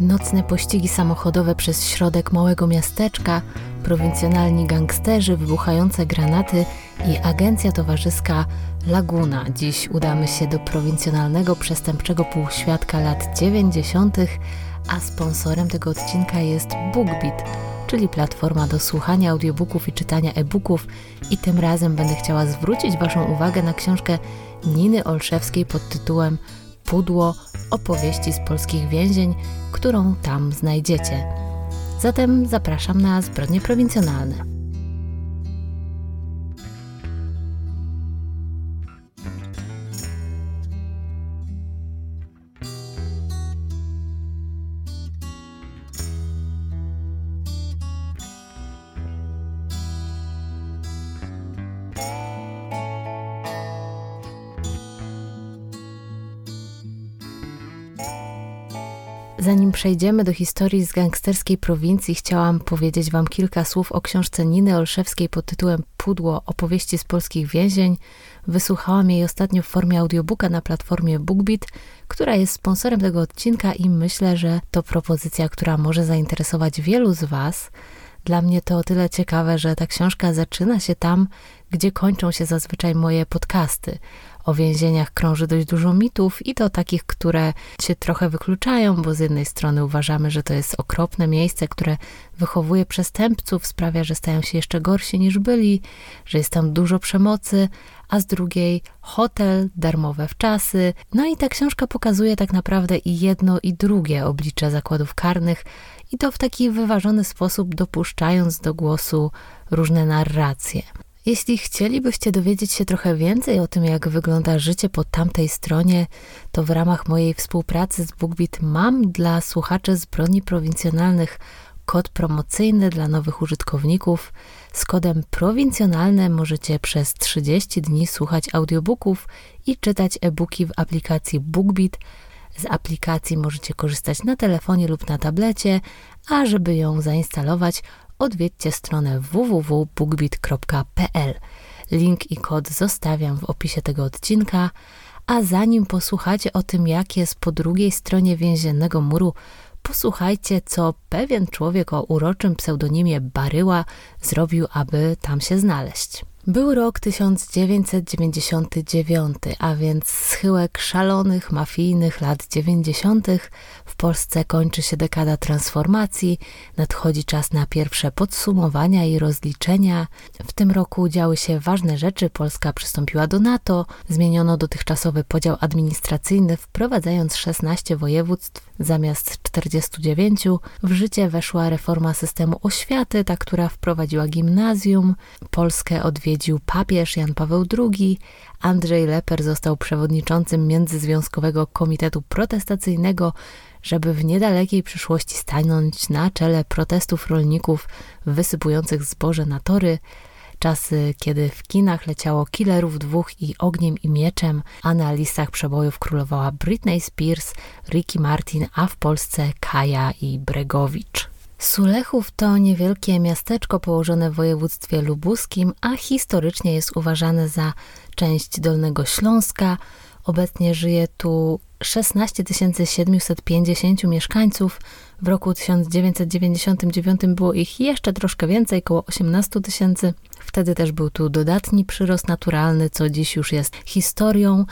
Nocne pościgi samochodowe przez środek małego miasteczka, prowincjonalni gangsterzy, wybuchające granaty i agencja towarzyska Laguna. Dziś udamy się do prowincjonalnego przestępczego półświadka lat 90., a sponsorem tego odcinka jest BookBeat, czyli platforma do słuchania audiobooków i czytania e-booków. I tym razem będę chciała zwrócić Waszą uwagę na książkę Niny Olszewskiej pod tytułem Pudło opowieści z polskich więzień, którą tam znajdziecie. Zatem zapraszam na zbrodnie prowincjonalne. Zanim przejdziemy do historii z gangsterskiej prowincji, chciałam powiedzieć Wam kilka słów o książce Niny Olszewskiej pod tytułem Pudło opowieści z polskich więzień. Wysłuchałam jej ostatnio w formie audiobooka na platformie BookBeat, która jest sponsorem tego odcinka i myślę, że to propozycja, która może zainteresować wielu z Was. Dla mnie to o tyle ciekawe, że ta książka zaczyna się tam, gdzie kończą się zazwyczaj moje podcasty. O więzieniach krąży dość dużo mitów i to takich, które się trochę wykluczają, bo z jednej strony uważamy, że to jest okropne miejsce, które wychowuje przestępców, sprawia, że stają się jeszcze gorsi niż byli, że jest tam dużo przemocy, a z drugiej hotel, darmowe wczasy. No i ta książka pokazuje tak naprawdę i jedno, i drugie oblicze zakładów karnych, i to w taki wyważony sposób, dopuszczając do głosu różne narracje. Jeśli chcielibyście dowiedzieć się trochę więcej o tym, jak wygląda życie po tamtej stronie, to w ramach mojej współpracy z BookBeat mam dla słuchaczy zbrodni prowincjonalnych kod promocyjny dla nowych użytkowników. Z kodem prowincjonalne możecie przez 30 dni słuchać audiobooków i czytać e-booki w aplikacji BookBeat. Z aplikacji możecie korzystać na telefonie lub na tablecie, a żeby ją zainstalować, odwiedźcie stronę www.bookbit.pl. Link i kod zostawiam w opisie tego odcinka. A zanim posłuchacie o tym, jak jest po drugiej stronie więziennego muru, posłuchajcie, co pewien człowiek o uroczym pseudonimie Baryła zrobił, aby tam się znaleźć. Był rok 1999, a więc schyłek szalonych, mafijnych lat 90. W Polsce kończy się dekada transformacji, nadchodzi czas na pierwsze podsumowania i rozliczenia. W tym roku działy się ważne rzeczy. Polska przystąpiła do NATO, zmieniono dotychczasowy podział administracyjny, wprowadzając 16 województw zamiast 49. W życie weszła reforma systemu oświaty, ta, która wprowadziła gimnazjum. Polskę odwiedził papież Jan Paweł II. Andrzej Leper został przewodniczącym Międzyzwiązkowego Komitetu Protestacyjnego, żeby w niedalekiej przyszłości stanąć na czele protestów rolników wysypujących zboże na tory. Czasy, kiedy w kinach leciało Killerów dwóch i Ogniem i Mieczem, a na listach przebojów królowała Britney Spears, Ricky Martin, a w Polsce Kaja i Bregowicz. Sulechów to niewielkie miasteczko położone w województwie lubuskim, a historycznie jest uważane za część Dolnego Śląska. Obecnie żyje tu 16 750 mieszkańców. W roku 1999 było ich jeszcze troszkę więcej, około 18 tysięcy. Wtedy też był tu dodatni przyrost naturalny, co dziś już jest historią.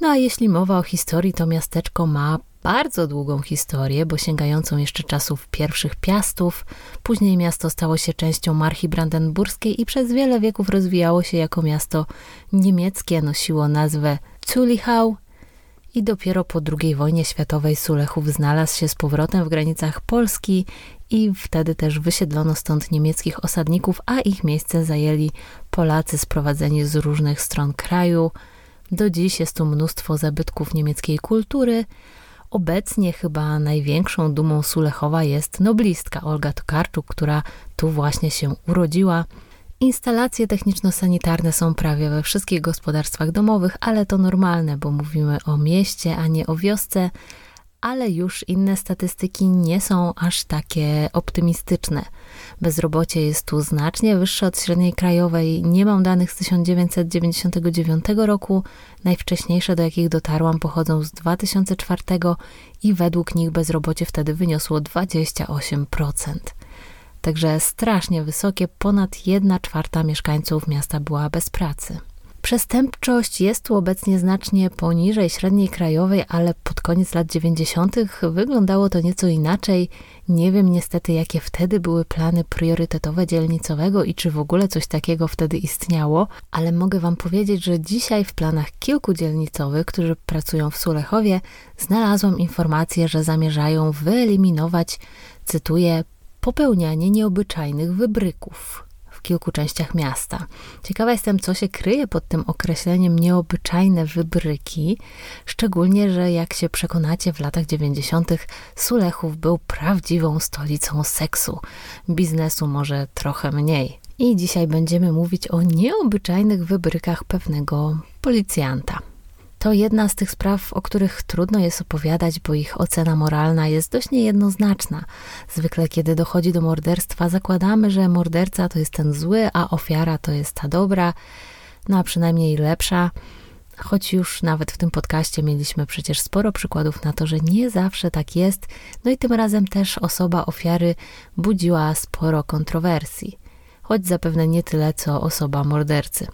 No a jeśli mowa o historii, to miasteczko ma bardzo długą historię, bo sięgającą jeszcze czasów pierwszych piastów. Później miasto stało się częścią marchi brandenburskiej i przez wiele wieków rozwijało się jako miasto niemieckie. Nosiło nazwę Zulichau i dopiero po II wojnie światowej Sulechów znalazł się z powrotem w granicach Polski i wtedy też wysiedlono stąd niemieckich osadników, a ich miejsce zajęli Polacy sprowadzeni z różnych stron kraju. Do dziś jest tu mnóstwo zabytków niemieckiej kultury. Obecnie chyba największą dumą Sulechowa jest noblistka Olga Tokarczuk, która tu właśnie się urodziła. Instalacje techniczno-sanitarne są prawie we wszystkich gospodarstwach domowych, ale to normalne, bo mówimy o mieście, a nie o wiosce. Ale już inne statystyki nie są aż takie optymistyczne. Bezrobocie jest tu znacznie wyższe od średniej krajowej. Nie mam danych z 1999 roku. Najwcześniejsze, do jakich dotarłam, pochodzą z 2004 i według nich bezrobocie wtedy wyniosło 28%. Także strasznie wysokie, ponad 1 czwarta mieszkańców miasta była bez pracy. Przestępczość jest tu obecnie znacznie poniżej średniej krajowej, ale pod koniec lat 90. wyglądało to nieco inaczej. Nie wiem niestety, jakie wtedy były plany priorytetowe dzielnicowego i czy w ogóle coś takiego wtedy istniało, ale mogę Wam powiedzieć, że dzisiaj w planach kilku dzielnicowych, którzy pracują w Sulechowie, znalazłam informację, że zamierzają wyeliminować, cytuję, popełnianie nieobyczajnych wybryków kilku częściach miasta. Ciekawa jestem, co się kryje pod tym określeniem nieobyczajne wybryki, szczególnie, że jak się przekonacie, w latach 90. Sulechów był prawdziwą stolicą seksu, biznesu może trochę mniej. I dzisiaj będziemy mówić o nieobyczajnych wybrykach pewnego policjanta. To jedna z tych spraw, o których trudno jest opowiadać, bo ich ocena moralna jest dość niejednoznaczna. Zwykle, kiedy dochodzi do morderstwa, zakładamy, że morderca to jest ten zły, a ofiara to jest ta dobra, no a przynajmniej lepsza. Choć już nawet w tym podcaście mieliśmy przecież sporo przykładów na to, że nie zawsze tak jest, no i tym razem też osoba ofiary budziła sporo kontrowersji, choć zapewne nie tyle co osoba mordercy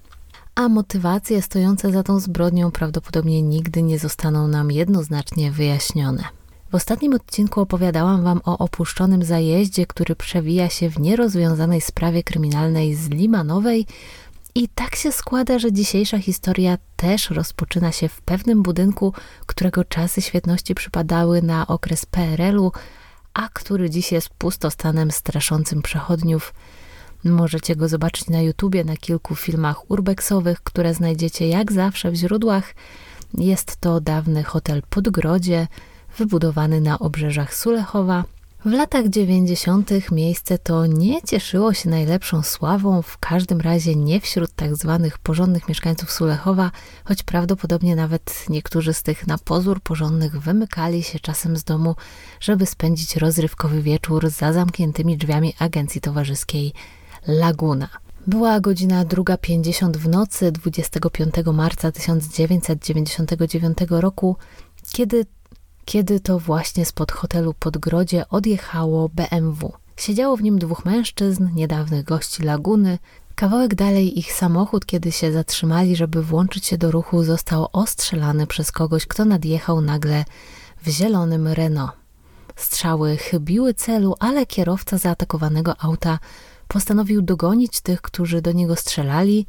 a motywacje stojące za tą zbrodnią prawdopodobnie nigdy nie zostaną nam jednoznacznie wyjaśnione. W ostatnim odcinku opowiadałam Wam o opuszczonym zajeździe, który przewija się w nierozwiązanej sprawie kryminalnej z Limanowej, i tak się składa, że dzisiejsza historia też rozpoczyna się w pewnym budynku, którego czasy świetności przypadały na okres PRL-u, a który dziś jest pustostanem straszącym przechodniów Możecie go zobaczyć na YouTubie, na kilku filmach urbexowych, które znajdziecie jak zawsze w źródłach. Jest to dawny hotel Podgrodzie, wybudowany na obrzeżach Sulechowa. W latach 90. miejsce to nie cieszyło się najlepszą sławą, w każdym razie nie wśród tak zwanych porządnych mieszkańców Sulechowa, choć prawdopodobnie nawet niektórzy z tych na pozór porządnych wymykali się czasem z domu, żeby spędzić rozrywkowy wieczór za zamkniętymi drzwiami agencji towarzyskiej Laguna. Była godzina 2.50 w nocy 25 marca 1999 roku, kiedy, kiedy to właśnie spod hotelu Podgrodzie odjechało BMW. Siedziało w nim dwóch mężczyzn, niedawnych gości Laguny. Kawałek dalej ich samochód, kiedy się zatrzymali, żeby włączyć się do ruchu, został ostrzelany przez kogoś, kto nadjechał nagle w zielonym Renault. Strzały chybiły celu, ale kierowca zaatakowanego auta postanowił dogonić tych, którzy do niego strzelali,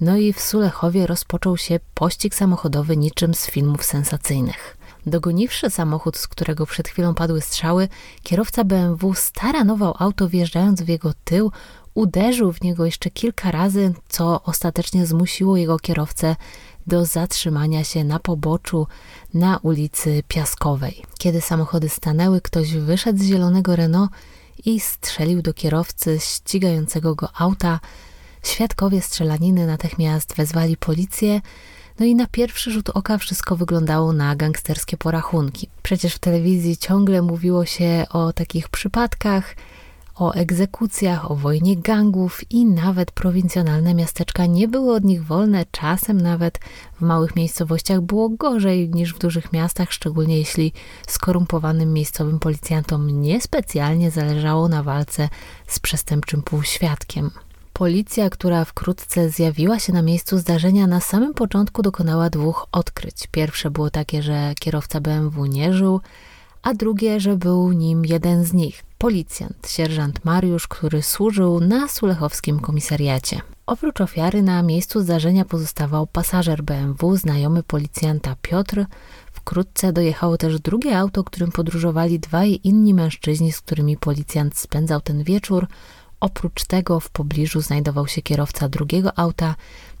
no i w Sulechowie rozpoczął się pościg samochodowy niczym z filmów sensacyjnych. Dogoniwszy samochód, z którego przed chwilą padły strzały, kierowca BMW staranował auto wjeżdżając w jego tył, uderzył w niego jeszcze kilka razy, co ostatecznie zmusiło jego kierowcę do zatrzymania się na poboczu na ulicy Piaskowej. Kiedy samochody stanęły, ktoś wyszedł z zielonego Renault i strzelił do kierowcy ścigającego go auta. Świadkowie strzelaniny natychmiast wezwali policję, no i na pierwszy rzut oka wszystko wyglądało na gangsterskie porachunki. Przecież w telewizji ciągle mówiło się o takich przypadkach, o egzekucjach, o wojnie gangów i nawet prowincjonalne miasteczka nie były od nich wolne. Czasem nawet w małych miejscowościach było gorzej niż w dużych miastach, szczególnie jeśli skorumpowanym miejscowym policjantom niespecjalnie zależało na walce z przestępczym półświadkiem. Policja, która wkrótce zjawiła się na miejscu zdarzenia, na samym początku dokonała dwóch odkryć. Pierwsze było takie, że kierowca BMW nie żył, a drugie, że był nim jeden z nich, policjant, sierżant Mariusz, który służył na sulechowskim komisariacie. Oprócz ofiary na miejscu zdarzenia pozostawał pasażer BMW, znajomy policjanta Piotr. Wkrótce dojechało też drugie auto, którym podróżowali dwaj inni mężczyźni, z którymi policjant spędzał ten wieczór. Oprócz tego w pobliżu znajdował się kierowca drugiego auta,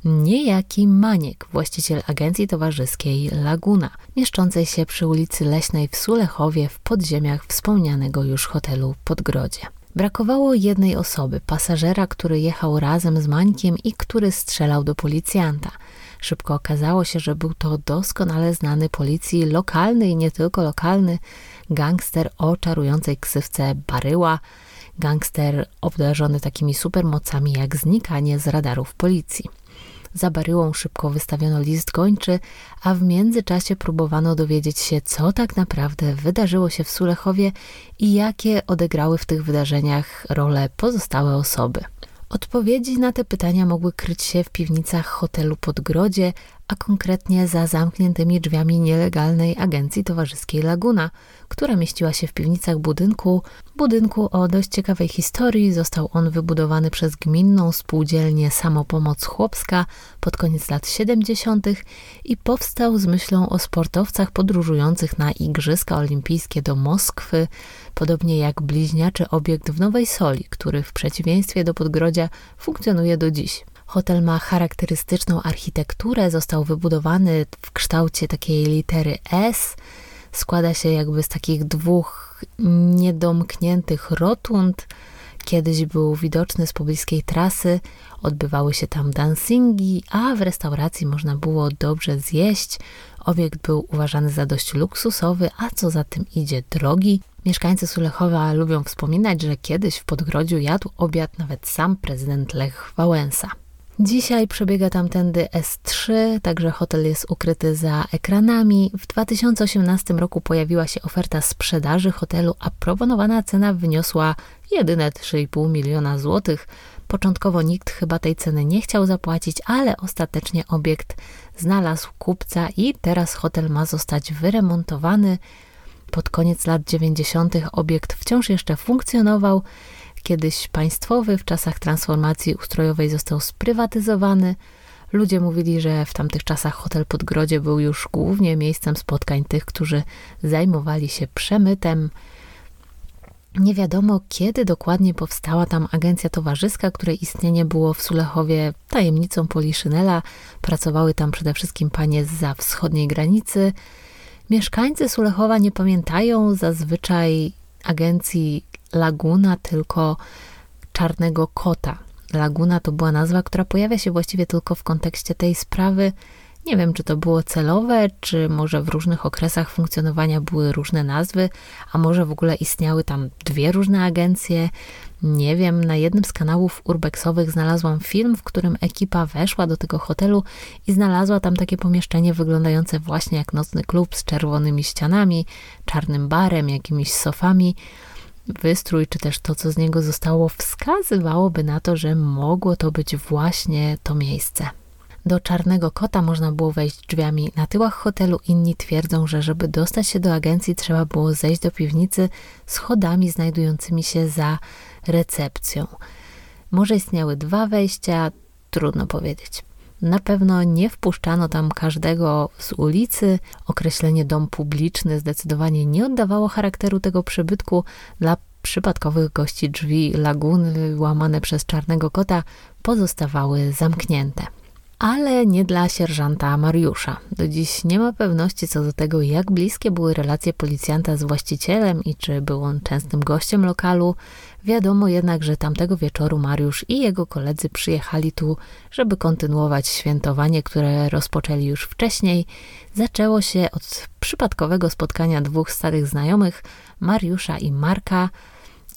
niejaki Maniek, właściciel agencji towarzyskiej Laguna, mieszczącej się przy ulicy Leśnej w Sulechowie w podziemiach wspomnianego już hotelu Podgrodzie. Brakowało jednej osoby, pasażera, który jechał razem z Mańkiem i który strzelał do policjanta. Szybko okazało się, że był to doskonale znany policji lokalny i nie tylko lokalny gangster o czarującej ksywce Baryła, gangster obdarzony takimi supermocami jak znikanie z radarów policji. Za Baryłą szybko wystawiono list gończy, a w międzyczasie próbowano dowiedzieć się, co tak naprawdę wydarzyło się w Sulechowie i jakie odegrały w tych wydarzeniach role pozostałe osoby. Odpowiedzi na te pytania mogły kryć się w piwnicach hotelu Podgrodzie, a konkretnie za zamkniętymi drzwiami nielegalnej agencji towarzyskiej Laguna, która mieściła się w piwnicach budynku. Budynku o dość ciekawej historii. Został on wybudowany przez gminną spółdzielnię Samopomoc Chłopska pod koniec lat 70. i powstał z myślą o sportowcach podróżujących na Igrzyska Olimpijskie do Moskwy, podobnie jak bliźniaczy obiekt w Nowej Soli, który w przeciwieństwie do Podgrodzia funkcjonuje do dziś. Hotel ma charakterystyczną architekturę, został wybudowany w kształcie takiej litery S. Składa się jakby z takich dwóch niedomkniętych rotund. Kiedyś był widoczny z pobliskiej trasy, odbywały się tam dancingi, a w restauracji można było dobrze zjeść. Obiekt był uważany za dość luksusowy, a co za tym idzie drogi. Mieszkańcy Sulechowa lubią wspominać, że kiedyś w Podgrodziu jadł obiad nawet sam prezydent Lech Wałęsa. Dzisiaj przebiega tamtędy S3, także hotel jest ukryty za ekranami. W 2018 roku pojawiła się oferta sprzedaży hotelu, a proponowana cena wyniosła jedyne 3,5 miliona złotych. Początkowo nikt chyba tej ceny nie chciał zapłacić, ale ostatecznie obiekt znalazł kupca i teraz hotel ma zostać wyremontowany. Pod koniec lat 90. obiekt wciąż jeszcze funkcjonował kiedyś państwowy, w czasach transformacji ustrojowej został sprywatyzowany. Ludzie mówili, że w tamtych czasach hotel Podgrodzie był już głównie miejscem spotkań tych, którzy zajmowali się przemytem. Nie wiadomo, kiedy dokładnie powstała tam agencja towarzyska, której istnienie było w Sulechowie tajemnicą Poliszynela. Pracowały tam przede wszystkim panie za wschodniej granicy. Mieszkańcy Sulechowa nie pamiętają zazwyczaj agencji Laguna, tylko Czarnego Kota. Laguna to była nazwa, która pojawia się właściwie tylko w kontekście tej sprawy. Nie wiem, czy to było celowe, czy może w różnych okresach funkcjonowania były różne nazwy, a może w ogóle istniały tam dwie różne agencje. Nie wiem, na jednym z kanałów urbexowych znalazłam film, w którym ekipa weszła do tego hotelu i znalazła tam takie pomieszczenie wyglądające właśnie jak nocny klub z czerwonymi ścianami, czarnym barem, jakimiś sofami wystrój, czy też to, co z niego zostało, wskazywałoby na to, że mogło to być właśnie to miejsce. Do Czarnego Kota można było wejść drzwiami na tyłach hotelu. Inni twierdzą, że żeby dostać się do agencji, trzeba było zejść do piwnicy schodami znajdującymi się za recepcją. Może istniały dwa wejścia, trudno powiedzieć. Na pewno nie wpuszczano tam każdego z ulicy. Określenie dom publiczny zdecydowanie nie oddawało charakteru tego przybytku. Dla przypadkowych gości drzwi laguny łamane przez czarnego kota pozostawały zamknięte ale nie dla sierżanta Mariusza. Do dziś nie ma pewności co do tego, jak bliskie były relacje policjanta z właścicielem i czy był on częstym gościem lokalu. Wiadomo jednak, że tamtego wieczoru Mariusz i jego koledzy przyjechali tu, żeby kontynuować świętowanie, które rozpoczęli już wcześniej. Zaczęło się od przypadkowego spotkania dwóch starych znajomych, Mariusza i Marka.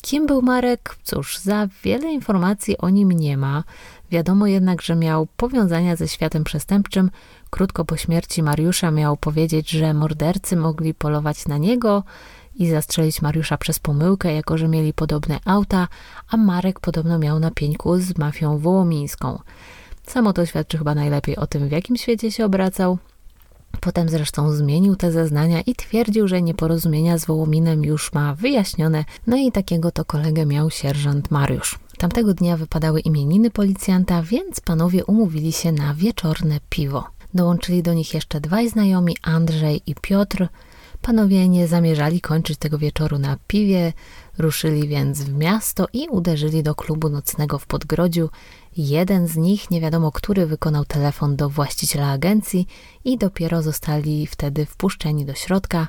Kim był Marek? Cóż, za wiele informacji o nim nie ma. Wiadomo jednak, że miał powiązania ze światem przestępczym. Krótko po śmierci Mariusza miał powiedzieć, że mordercy mogli polować na niego i zastrzelić Mariusza przez pomyłkę, jako że mieli podobne auta, a Marek podobno miał na pieńku z mafią wołomińską. Samo to świadczy chyba najlepiej o tym, w jakim świecie się obracał. Potem zresztą zmienił te zeznania i twierdził, że nieporozumienia z Wołominem już ma wyjaśnione, no i takiego to kolegę miał sierżant Mariusz. Tamtego dnia wypadały imieniny policjanta, więc panowie umówili się na wieczorne piwo. Dołączyli do nich jeszcze dwaj znajomi, Andrzej i Piotr. Panowie nie zamierzali kończyć tego wieczoru na piwie, ruszyli więc w miasto i uderzyli do klubu nocnego w Podgrodziu. Jeden z nich, nie wiadomo który, wykonał telefon do właściciela agencji i dopiero zostali wtedy wpuszczeni do środka.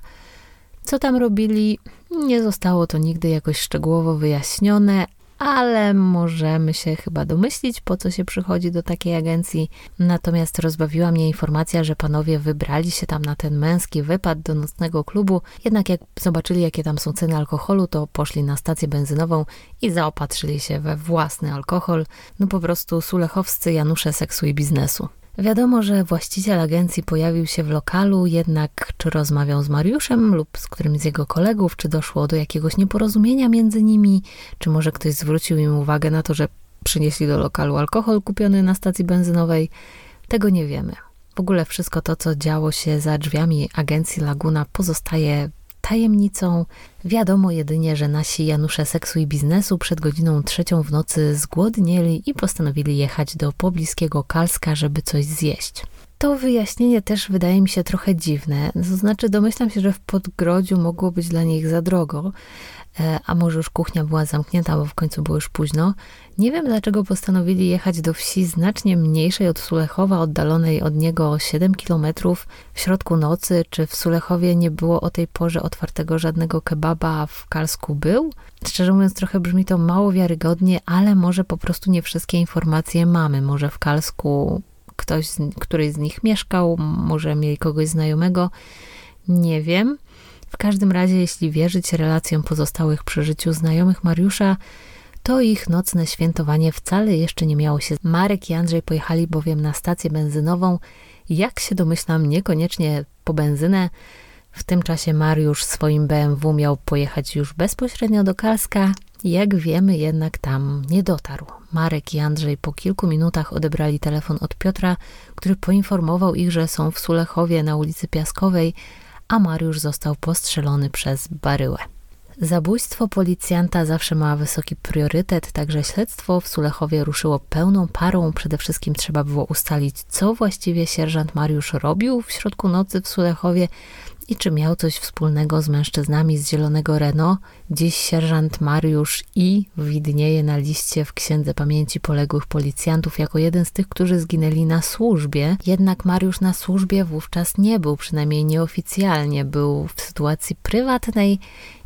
Co tam robili, nie zostało to nigdy jakoś szczegółowo wyjaśnione, ale możemy się chyba domyślić, po co się przychodzi do takiej agencji. Natomiast rozbawiła mnie informacja, że panowie wybrali się tam na ten męski wypad do nocnego klubu, jednak jak zobaczyli, jakie tam są ceny alkoholu, to poszli na stację benzynową i zaopatrzyli się we własny alkohol. No po prostu sulechowscy Janusze seksu i biznesu. Wiadomo, że właściciel agencji pojawił się w lokalu, jednak czy rozmawiał z Mariuszem lub z którymś z jego kolegów, czy doszło do jakiegoś nieporozumienia między nimi, czy może ktoś zwrócił im uwagę na to, że przynieśli do lokalu alkohol kupiony na stacji benzynowej, tego nie wiemy. W ogóle wszystko to, co działo się za drzwiami agencji Laguna, pozostaje tajemnicą. Wiadomo jedynie, że nasi Janusze seksu i biznesu przed godziną trzecią w nocy zgłodnieli i postanowili jechać do pobliskiego Kalska, żeby coś zjeść. To wyjaśnienie też wydaje mi się trochę dziwne. To znaczy, domyślam się, że w Podgrodziu mogło być dla nich za drogo, E, a może już kuchnia była zamknięta, bo w końcu było już późno. Nie wiem, dlaczego postanowili jechać do wsi znacznie mniejszej od Sulechowa, oddalonej od niego o 7 kilometrów w środku nocy. Czy w Sulechowie nie było o tej porze otwartego żadnego kebaba, a w Kalsku był? Szczerze mówiąc, trochę brzmi to mało wiarygodnie, ale może po prostu nie wszystkie informacje mamy. Może w Kalsku ktoś, któryś z nich mieszkał, może mieli kogoś znajomego. Nie wiem. W każdym razie, jeśli wierzyć relacjom pozostałych przy życiu znajomych Mariusza, to ich nocne świętowanie wcale jeszcze nie miało się. Marek i Andrzej pojechali bowiem na stację benzynową, jak się domyślam, niekoniecznie po benzynę. W tym czasie Mariusz swoim BMW miał pojechać już bezpośrednio do Kalska. Jak wiemy, jednak tam nie dotarł. Marek i Andrzej po kilku minutach odebrali telefon od Piotra, który poinformował ich, że są w Sulechowie na ulicy Piaskowej, a Mariusz został postrzelony przez baryłę. Zabójstwo policjanta zawsze ma wysoki priorytet, także śledztwo w Sulechowie ruszyło pełną parą. Przede wszystkim trzeba było ustalić, co właściwie sierżant Mariusz robił w środku nocy w Sulechowie, i czy miał coś wspólnego z mężczyznami z Zielonego Renault. Dziś sierżant Mariusz I widnieje na liście w Księdze Pamięci Poległych Policjantów jako jeden z tych, którzy zginęli na służbie. Jednak Mariusz na służbie wówczas nie był, przynajmniej nieoficjalnie. Był w sytuacji prywatnej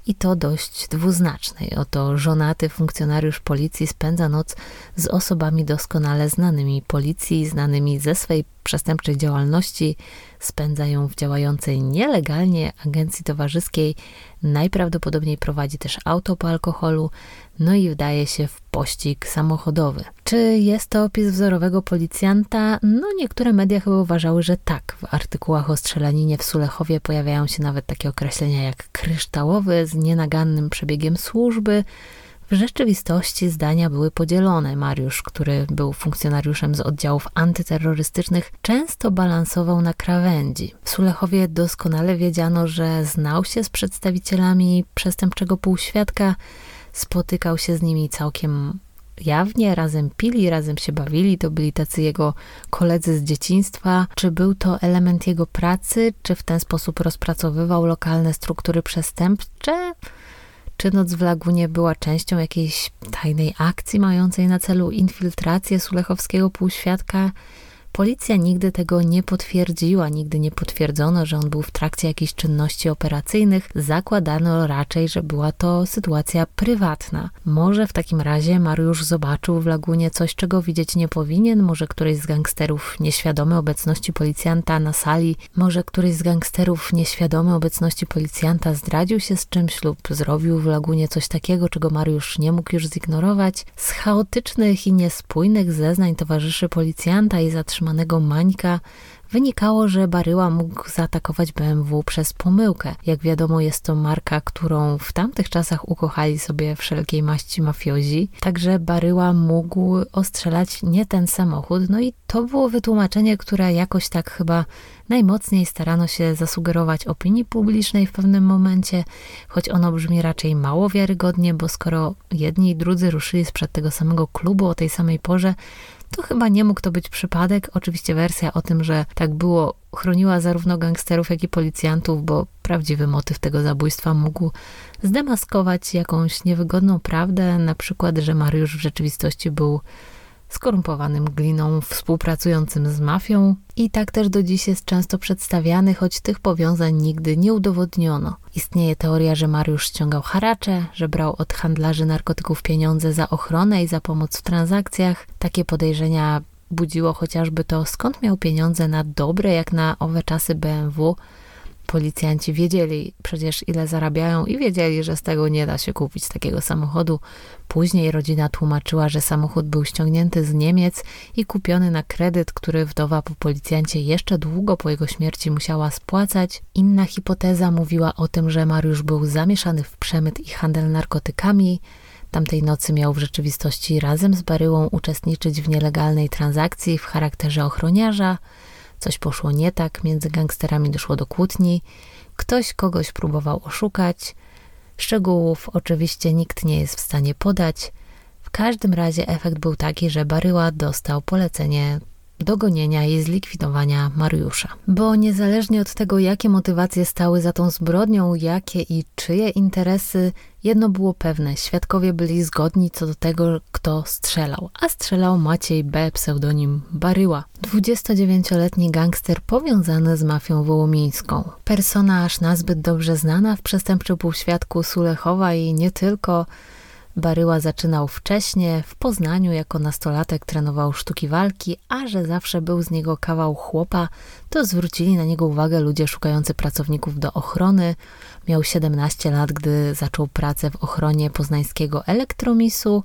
i to dość dwuznacznej. Oto żonaty funkcjonariusz policji spędza noc z osobami doskonale znanymi policji, znanymi ze swej przestępczej działalności, spędza ją w działającej nielegalnie agencji towarzyskiej, najprawdopodobniej prowadzi też auto po alkoholu, no i wdaje się w pościg samochodowy. Czy jest to opis wzorowego policjanta? No niektóre media chyba uważały, że tak. W artykułach o strzelaninie w Sulechowie pojawiają się nawet takie określenia jak kryształowy z nienagannym przebiegiem służby, w rzeczywistości zdania były podzielone. Mariusz, który był funkcjonariuszem z oddziałów antyterrorystycznych, często balansował na krawędzi. W Sulechowie doskonale wiedziano, że znał się z przedstawicielami przestępczego półświadka, spotykał się z nimi całkiem jawnie, razem pili, razem się bawili, to byli tacy jego koledzy z dzieciństwa. Czy był to element jego pracy, czy w ten sposób rozpracowywał lokalne struktury przestępcze? Czy noc w lagunie była częścią jakiejś tajnej akcji mającej na celu infiltrację sulechowskiego półświadka? Policja nigdy tego nie potwierdziła, nigdy nie potwierdzono, że on był w trakcie jakichś czynności operacyjnych. Zakładano raczej, że była to sytuacja prywatna. Może w takim razie Mariusz zobaczył w lagunie coś, czego widzieć nie powinien, może któryś z gangsterów nieświadomy obecności policjanta na sali, może któryś z gangsterów nieświadomy obecności policjanta zdradził się z czymś lub zrobił w lagunie coś takiego, czego Mariusz nie mógł już zignorować. Z chaotycznych i niespójnych zeznań towarzyszy policjanta i zatrzymanych zatrzymanego Mańka wynikało, że Baryła mógł zaatakować BMW przez pomyłkę. Jak wiadomo, jest to marka, którą w tamtych czasach ukochali sobie wszelkiej maści mafiozi, także Baryła mógł ostrzelać nie ten samochód. No i to było wytłumaczenie, które jakoś tak chyba najmocniej starano się zasugerować opinii publicznej w pewnym momencie, choć ono brzmi raczej mało wiarygodnie, bo skoro jedni i drudzy ruszyli sprzed tego samego klubu o tej samej porze, to chyba nie mógł to być przypadek. Oczywiście wersja o tym, że tak było, chroniła zarówno gangsterów, jak i policjantów, bo prawdziwy motyw tego zabójstwa mógł zdemaskować jakąś niewygodną prawdę, na przykład, że Mariusz w rzeczywistości był skorumpowanym gliną współpracującym z mafią i tak też do dziś jest często przedstawiany, choć tych powiązań nigdy nie udowodniono. Istnieje teoria, że Mariusz ściągał haracze, że brał od handlarzy narkotyków pieniądze za ochronę i za pomoc w transakcjach. Takie podejrzenia budziło chociażby to, skąd miał pieniądze na dobre, jak na owe czasy BMW, policjanci wiedzieli przecież ile zarabiają i wiedzieli, że z tego nie da się kupić takiego samochodu. Później rodzina tłumaczyła, że samochód był ściągnięty z Niemiec i kupiony na kredyt, który wdowa po policjancie jeszcze długo po jego śmierci musiała spłacać. Inna hipoteza mówiła o tym, że Mariusz był zamieszany w przemyt i handel narkotykami. Tamtej nocy miał w rzeczywistości razem z Baryłą uczestniczyć w nielegalnej transakcji w charakterze ochroniarza. Coś poszło nie tak, między gangsterami doszło do kłótni, ktoś kogoś próbował oszukać. Szczegółów oczywiście nikt nie jest w stanie podać. W każdym razie efekt był taki, że Baryła dostał polecenie dogonienia i zlikwidowania Mariusza. Bo niezależnie od tego, jakie motywacje stały za tą zbrodnią, jakie i czyje interesy, jedno było pewne: świadkowie byli zgodni co do tego, kto strzelał. A strzelał Maciej B., pseudonim Baryła. 29-letni gangster powiązany z mafią wołomińską. Persona aż nazbyt dobrze znana w przestępczym półświadku Sulechowa i nie tylko. Baryła zaczynał wcześnie, w Poznaniu jako nastolatek trenował sztuki walki, a że zawsze był z niego kawał chłopa, to zwrócili na niego uwagę ludzie szukający pracowników do ochrony. Miał 17 lat, gdy zaczął pracę w ochronie poznańskiego elektromisu,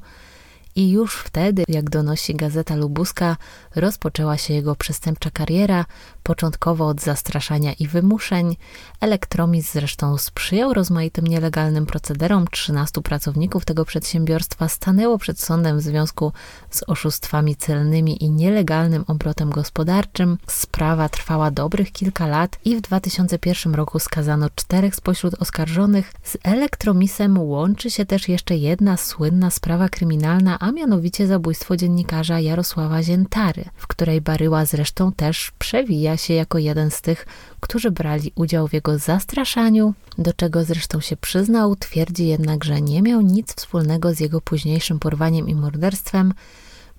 i już wtedy, jak donosi gazeta lubuska, rozpoczęła się jego przestępcza kariera, początkowo od zastraszania i wymuszeń. Elektromis zresztą sprzyjał rozmaitym nielegalnym procederom. 13 pracowników tego przedsiębiorstwa stanęło przed sądem w związku z oszustwami celnymi i nielegalnym obrotem gospodarczym. Sprawa trwała dobrych kilka lat i w 2001 roku skazano czterech spośród oskarżonych. Z Elektromisem łączy się też jeszcze jedna słynna sprawa kryminalna, a mianowicie zabójstwo dziennikarza Jarosława Ziętary, w której Baryła zresztą też przewija się jako jeden z tych, którzy brali udział w jego zastraszaniu, do czego zresztą się przyznał, twierdzi jednak, że nie miał nic wspólnego z jego późniejszym porwaniem i morderstwem,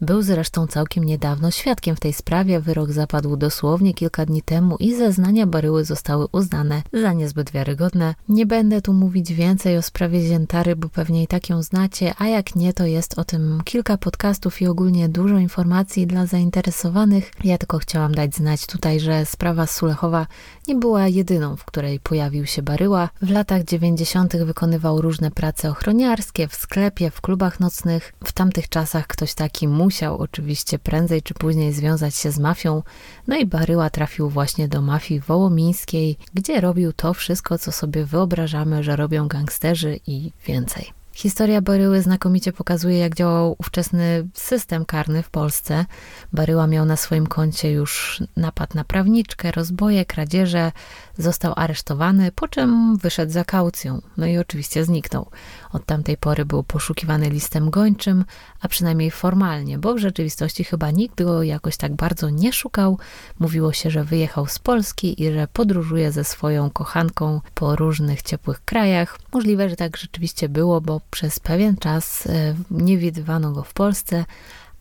był zresztą całkiem niedawno świadkiem w tej sprawie. Wyrok zapadł dosłownie kilka dni temu i zeznania Baryły zostały uznane za niezbyt wiarygodne. Nie będę tu mówić więcej o sprawie Ziętary, bo pewnie i tak ją znacie, a jak nie, to jest o tym kilka podcastów i ogólnie dużo informacji dla zainteresowanych. Ja tylko chciałam dać znać tutaj, że sprawa Sulechowa nie była jedyną, w której pojawił się Baryła. W latach 90. wykonywał różne prace ochroniarskie w sklepie, w klubach nocnych. W tamtych czasach ktoś taki musiał musiał oczywiście prędzej czy później związać się z mafią, no i Baryła trafił właśnie do mafii wołomińskiej, gdzie robił to wszystko, co sobie wyobrażamy, że robią gangsterzy i więcej. Historia Baryły znakomicie pokazuje, jak działał ówczesny system karny w Polsce. Baryła miał na swoim koncie już napad na prawniczkę, rozboje, kradzieże, został aresztowany, po czym wyszedł za kaucją, no i oczywiście zniknął. Od tamtej pory był poszukiwany listem gończym, a przynajmniej formalnie, bo w rzeczywistości chyba nikt go jakoś tak bardzo nie szukał. Mówiło się, że wyjechał z Polski i że podróżuje ze swoją kochanką po różnych ciepłych krajach. Możliwe, że tak rzeczywiście było, bo przez pewien czas e, nie widywano go w Polsce,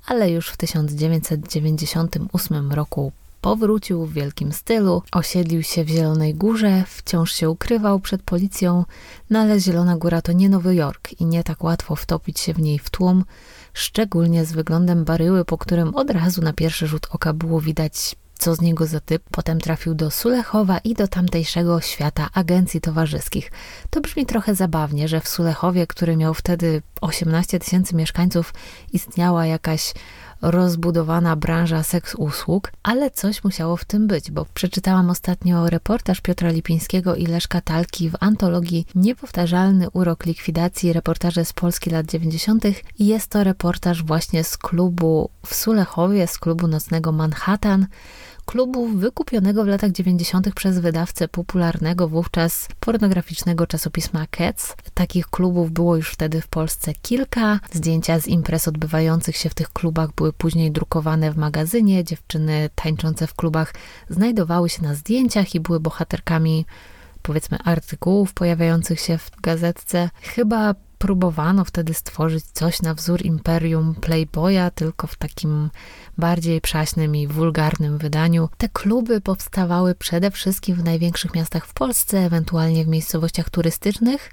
ale już w 1998 roku powrócił w wielkim stylu, osiedlił się w Zielonej Górze, wciąż się ukrywał przed policją, no ale Zielona Góra to nie Nowy Jork i nie tak łatwo wtopić się w niej w tłum, szczególnie z wyglądem baryły, po którym od razu na pierwszy rzut oka było widać co z niego za typ. Potem trafił do Sulechowa i do tamtejszego świata agencji towarzyskich. To brzmi trochę zabawnie, że w Sulechowie, który miał wtedy 18 tysięcy mieszkańców, istniała jakaś rozbudowana branża seks usług, ale coś musiało w tym być, bo przeczytałam ostatnio reportaż Piotra Lipińskiego i Leszka Talki w antologii Niepowtarzalny urok likwidacji reportaże z Polski lat 90. i jest to reportaż właśnie z klubu w Sulechowie, z klubu nocnego Manhattan, klubu wykupionego w latach 90. przez wydawcę popularnego wówczas pornograficznego czasopisma Cats. Takich klubów było już wtedy w Polsce kilka. Zdjęcia z imprez odbywających się w tych klubach były później drukowane w magazynie. Dziewczyny tańczące w klubach znajdowały się na zdjęciach i były bohaterkami powiedzmy artykułów pojawiających się w gazetce. Chyba próbowano wtedy stworzyć coś na wzór imperium Playboya, tylko w takim bardziej przaśnym i wulgarnym wydaniu. Te kluby powstawały przede wszystkim w największych miastach w Polsce, ewentualnie w miejscowościach turystycznych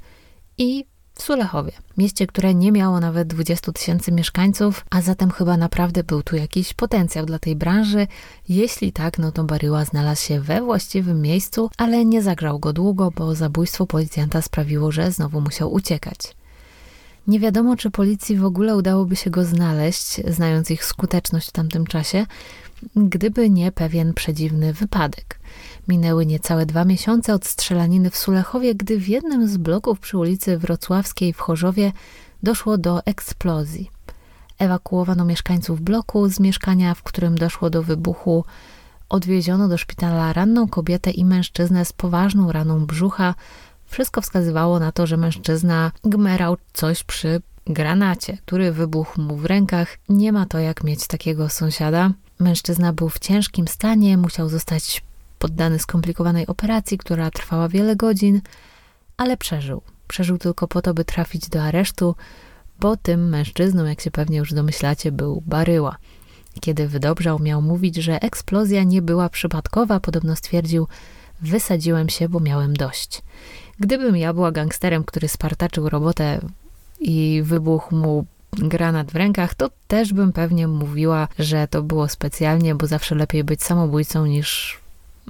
i w Sulechowie, mieście, które nie miało nawet 20 tysięcy mieszkańców, a zatem chyba naprawdę był tu jakiś potencjał dla tej branży. Jeśli tak, no to Baryła znalazł się we właściwym miejscu, ale nie zagrzał go długo, bo zabójstwo policjanta sprawiło, że znowu musiał uciekać. Nie wiadomo, czy policji w ogóle udałoby się go znaleźć, znając ich skuteczność w tamtym czasie, gdyby nie pewien przedziwny wypadek. Minęły niecałe dwa miesiące od strzelaniny w Sulechowie, gdy w jednym z bloków przy ulicy Wrocławskiej w Chorzowie doszło do eksplozji. Ewakuowano mieszkańców bloku z mieszkania, w którym doszło do wybuchu. Odwieziono do szpitala ranną kobietę i mężczyznę z poważną raną brzucha. Wszystko wskazywało na to, że mężczyzna gmerał coś przy granacie, który wybuchł mu w rękach. Nie ma to jak mieć takiego sąsiada. Mężczyzna był w ciężkim stanie, musiał zostać poddany skomplikowanej operacji, która trwała wiele godzin, ale przeżył. Przeżył tylko po to, by trafić do aresztu, bo tym mężczyzną, jak się pewnie już domyślacie, był Baryła. Kiedy wydobrzał, miał mówić, że eksplozja nie była przypadkowa, podobno stwierdził, wysadziłem się, bo miałem dość. Gdybym ja była gangsterem, który spartaczył robotę i wybuchł mu granat w rękach, to też bym pewnie mówiła, że to było specjalnie, bo zawsze lepiej być samobójcą niż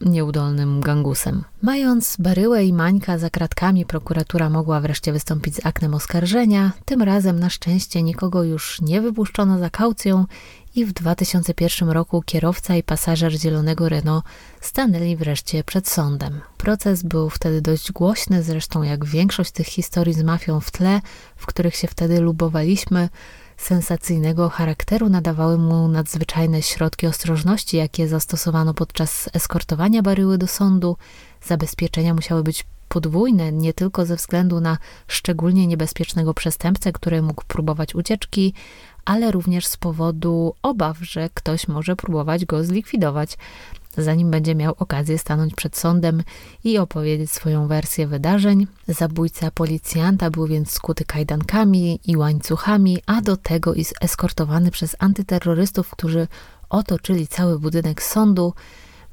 nieudolnym gangusem. Mając Baryłę i Mańka za kratkami, prokuratura mogła wreszcie wystąpić z aktem oskarżenia. Tym razem na szczęście nikogo już nie wypuszczono za kaucją i w 2001 roku kierowca i pasażer zielonego Renault stanęli wreszcie przed sądem. Proces był wtedy dość głośny, zresztą jak większość tych historii z mafią w tle, w których się wtedy lubowaliśmy, sensacyjnego charakteru nadawały mu nadzwyczajne środki ostrożności, jakie zastosowano podczas eskortowania baryły do sądu. Zabezpieczenia musiały być podwójne, nie tylko ze względu na szczególnie niebezpiecznego przestępcę, który mógł próbować ucieczki, ale również z powodu obaw, że ktoś może próbować go zlikwidować zanim będzie miał okazję stanąć przed sądem i opowiedzieć swoją wersję wydarzeń. Zabójca policjanta był więc skuty kajdankami i łańcuchami, a do tego jest eskortowany przez antyterrorystów, którzy otoczyli cały budynek sądu.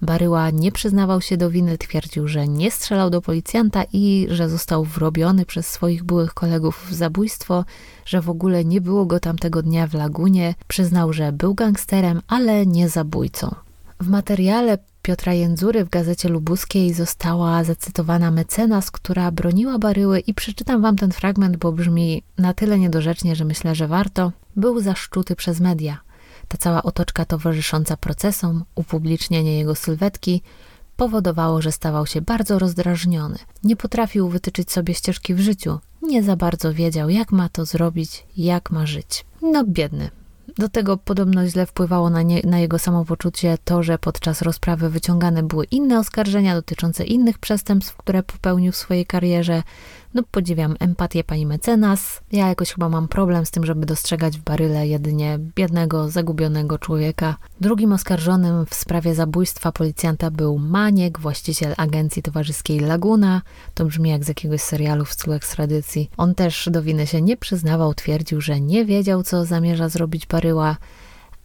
Baryła nie przyznawał się do winy, twierdził, że nie strzelał do policjanta i że został wrobiony przez swoich byłych kolegów w zabójstwo, że w ogóle nie było go tamtego dnia w lagunie. Przyznał, że był gangsterem, ale nie zabójcą. W materiale Piotra Jędzury w Gazecie Lubuskiej została zacytowana mecenas, która broniła baryły i przeczytam wam ten fragment, bo brzmi na tyle niedorzecznie, że myślę, że warto. Był zaszczuty przez media. Ta cała otoczka towarzysząca procesom, upublicznienie jego sylwetki powodowało, że stawał się bardzo rozdrażniony. Nie potrafił wytyczyć sobie ścieżki w życiu, nie za bardzo wiedział, jak ma to zrobić, jak ma żyć. No biedny, do tego podobno źle wpływało na, nie, na, jego samopoczucie to, że podczas rozprawy wyciągane były inne oskarżenia dotyczące innych przestępstw, które popełnił w swojej karierze, no podziwiam empatię pani mecenas. Ja jakoś chyba mam problem z tym, żeby dostrzegać w baryle jedynie biednego, zagubionego człowieka. Drugim oskarżonym w sprawie zabójstwa policjanta był Maniek, właściciel agencji towarzyskiej Laguna. To brzmi jak z jakiegoś serialu w stylu ekstradycji. On też do winy się nie przyznawał, twierdził, że nie wiedział, co zamierza zrobić baryła.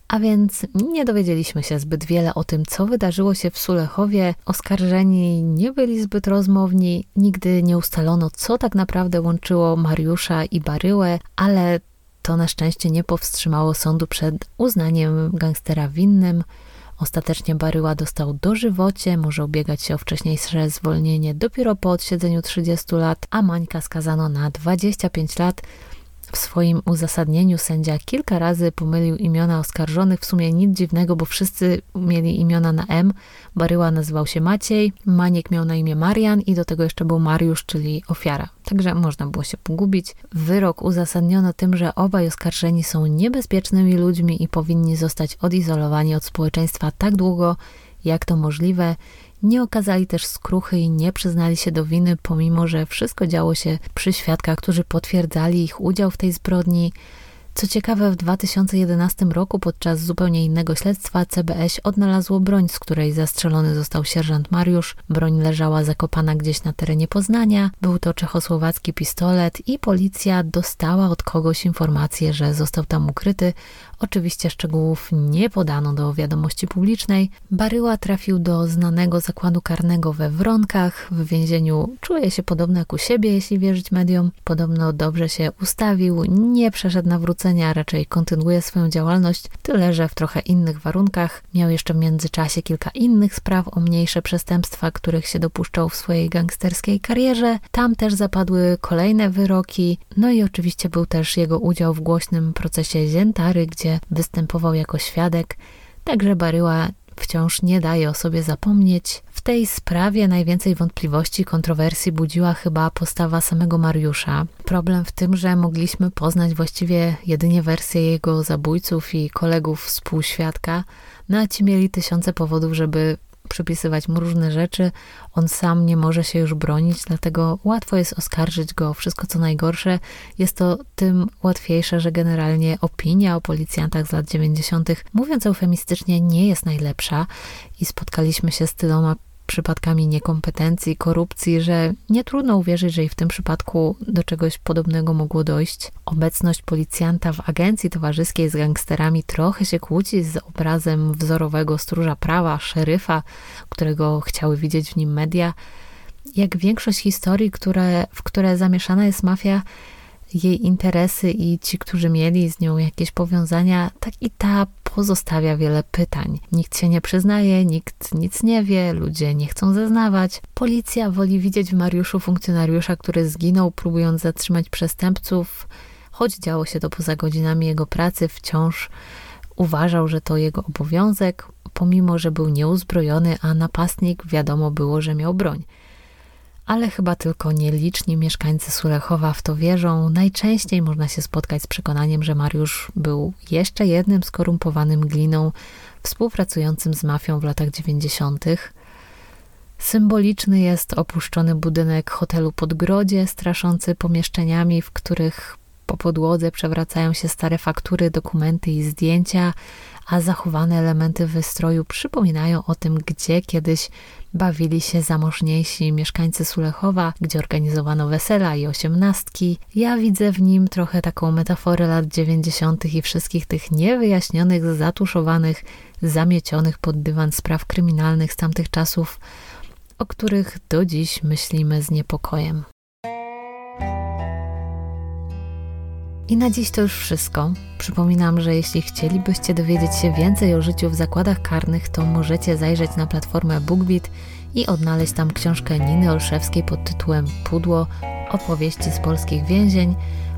A więc nie dowiedzieliśmy się zbyt wiele o tym, co wydarzyło się w Sulechowie. Oskarżeni nie byli zbyt rozmowni, nigdy nie ustalono, co tak naprawdę łączyło Mariusza i Baryłę, ale to na szczęście nie powstrzymało sądu przed uznaniem gangstera winnym. Ostatecznie Baryła dostał dożywocie, może ubiegać się o wcześniejsze zwolnienie dopiero po odsiedzeniu 30 lat, a Mańka skazano na 25 lat w swoim uzasadnieniu sędzia kilka razy pomylił imiona oskarżonych, w sumie nic dziwnego, bo wszyscy mieli imiona na M. Baryła nazywał się Maciej, Maniek miał na imię Marian i do tego jeszcze był Mariusz, czyli ofiara. Także można było się pogubić. Wyrok uzasadniono tym, że obaj oskarżeni są niebezpiecznymi ludźmi i powinni zostać odizolowani od społeczeństwa tak długo, jak to możliwe nie okazali też skruchy i nie przyznali się do winy, pomimo że wszystko działo się przy świadkach, którzy potwierdzali ich udział w tej zbrodni. Co ciekawe, w 2011 roku podczas zupełnie innego śledztwa CBS odnalazło broń, z której zastrzelony został sierżant Mariusz. Broń leżała zakopana gdzieś na terenie Poznania. Był to czechosłowacki pistolet i policja dostała od kogoś informację, że został tam ukryty. Oczywiście szczegółów nie podano do wiadomości publicznej. Baryła trafił do znanego zakładu karnego we Wronkach. W więzieniu czuje się podobno jak u siebie, jeśli wierzyć mediom. Podobno dobrze się ustawił, nie przeszedł nawrócenia, raczej kontynuuje swoją działalność, tyle że w trochę innych warunkach. Miał jeszcze w międzyczasie kilka innych spraw o mniejsze przestępstwa, których się dopuszczał w swojej gangsterskiej karierze. Tam też zapadły kolejne wyroki. No i oczywiście był też jego udział w głośnym procesie Ziętary, gdzie występował jako świadek, także Baryła wciąż nie daje o sobie zapomnieć. W tej sprawie najwięcej wątpliwości, kontrowersji budziła chyba postawa samego Mariusza. Problem w tym, że mogliśmy poznać właściwie jedynie wersję jego zabójców i kolegów współświadka, no a ci mieli tysiące powodów, żeby przypisywać mu różne rzeczy. On sam nie może się już bronić, dlatego łatwo jest oskarżyć go o wszystko co najgorsze. Jest to tym łatwiejsze, że generalnie opinia o policjantach z lat 90., mówiąc eufemistycznie, nie jest najlepsza i spotkaliśmy się z tyloma przypadkami niekompetencji, korupcji, że nie trudno uwierzyć, że i w tym przypadku do czegoś podobnego mogło dojść. Obecność policjanta w agencji towarzyskiej z gangsterami trochę się kłóci z obrazem wzorowego stróża prawa, szeryfa, którego chciały widzieć w nim media. Jak większość historii, które, w które zamieszana jest mafia, jej interesy i ci, którzy mieli z nią jakieś powiązania, tak i ta pozostawia wiele pytań. Nikt się nie przyznaje, nikt nic nie wie, ludzie nie chcą zeznawać. Policja woli widzieć w Mariuszu funkcjonariusza, który zginął, próbując zatrzymać przestępców, choć działo się to poza godzinami jego pracy, wciąż uważał, że to jego obowiązek, pomimo że był nieuzbrojony, a napastnik wiadomo było, że miał broń ale chyba tylko nieliczni mieszkańcy Sulechowa w to wierzą. Najczęściej można się spotkać z przekonaniem, że Mariusz był jeszcze jednym skorumpowanym gliną, współpracującym z mafią w latach 90. Symboliczny jest opuszczony budynek hotelu Podgrodzie, straszący pomieszczeniami, w których po podłodze przewracają się stare faktury, dokumenty i zdjęcia, a zachowane elementy wystroju przypominają o tym, gdzie kiedyś bawili się zamożniejsi mieszkańcy Sulechowa, gdzie organizowano wesela i osiemnastki. Ja widzę w nim trochę taką metaforę lat dziewięćdziesiątych i wszystkich tych niewyjaśnionych, zatuszowanych, zamiecionych pod dywan spraw kryminalnych z tamtych czasów, o których do dziś myślimy z niepokojem. I na dziś to już wszystko. Przypominam, że jeśli chcielibyście dowiedzieć się więcej o życiu w zakładach karnych, to możecie zajrzeć na platformę BookBeat i odnaleźć tam książkę Niny Olszewskiej pod tytułem Pudło opowieści z polskich więzień,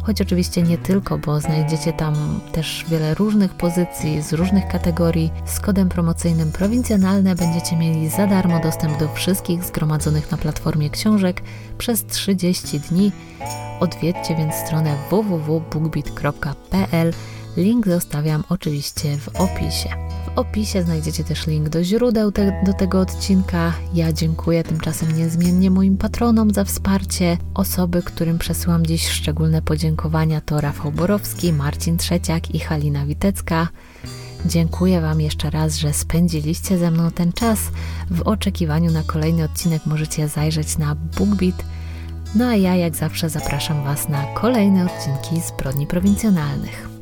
choć oczywiście nie tylko, bo znajdziecie tam też wiele różnych pozycji z różnych kategorii. Z kodem promocyjnym prowincjonalne będziecie mieli za darmo dostęp do wszystkich zgromadzonych na platformie książek przez 30 dni. Odwiedźcie więc stronę www.bookbeat.pl. Link zostawiam oczywiście w opisie. W opisie znajdziecie też link do źródeł te, do tego odcinka. Ja dziękuję tymczasem niezmiennie moim patronom za wsparcie. Osoby, którym przesyłam dziś szczególne podziękowania to Rafał Borowski, Marcin Trzeciak i Halina Witecka. Dziękuję Wam jeszcze raz, że spędziliście ze mną ten czas. W oczekiwaniu na kolejny odcinek możecie zajrzeć na BookBeat. No a ja jak zawsze zapraszam Was na kolejne odcinki Zbrodni Prowincjonalnych.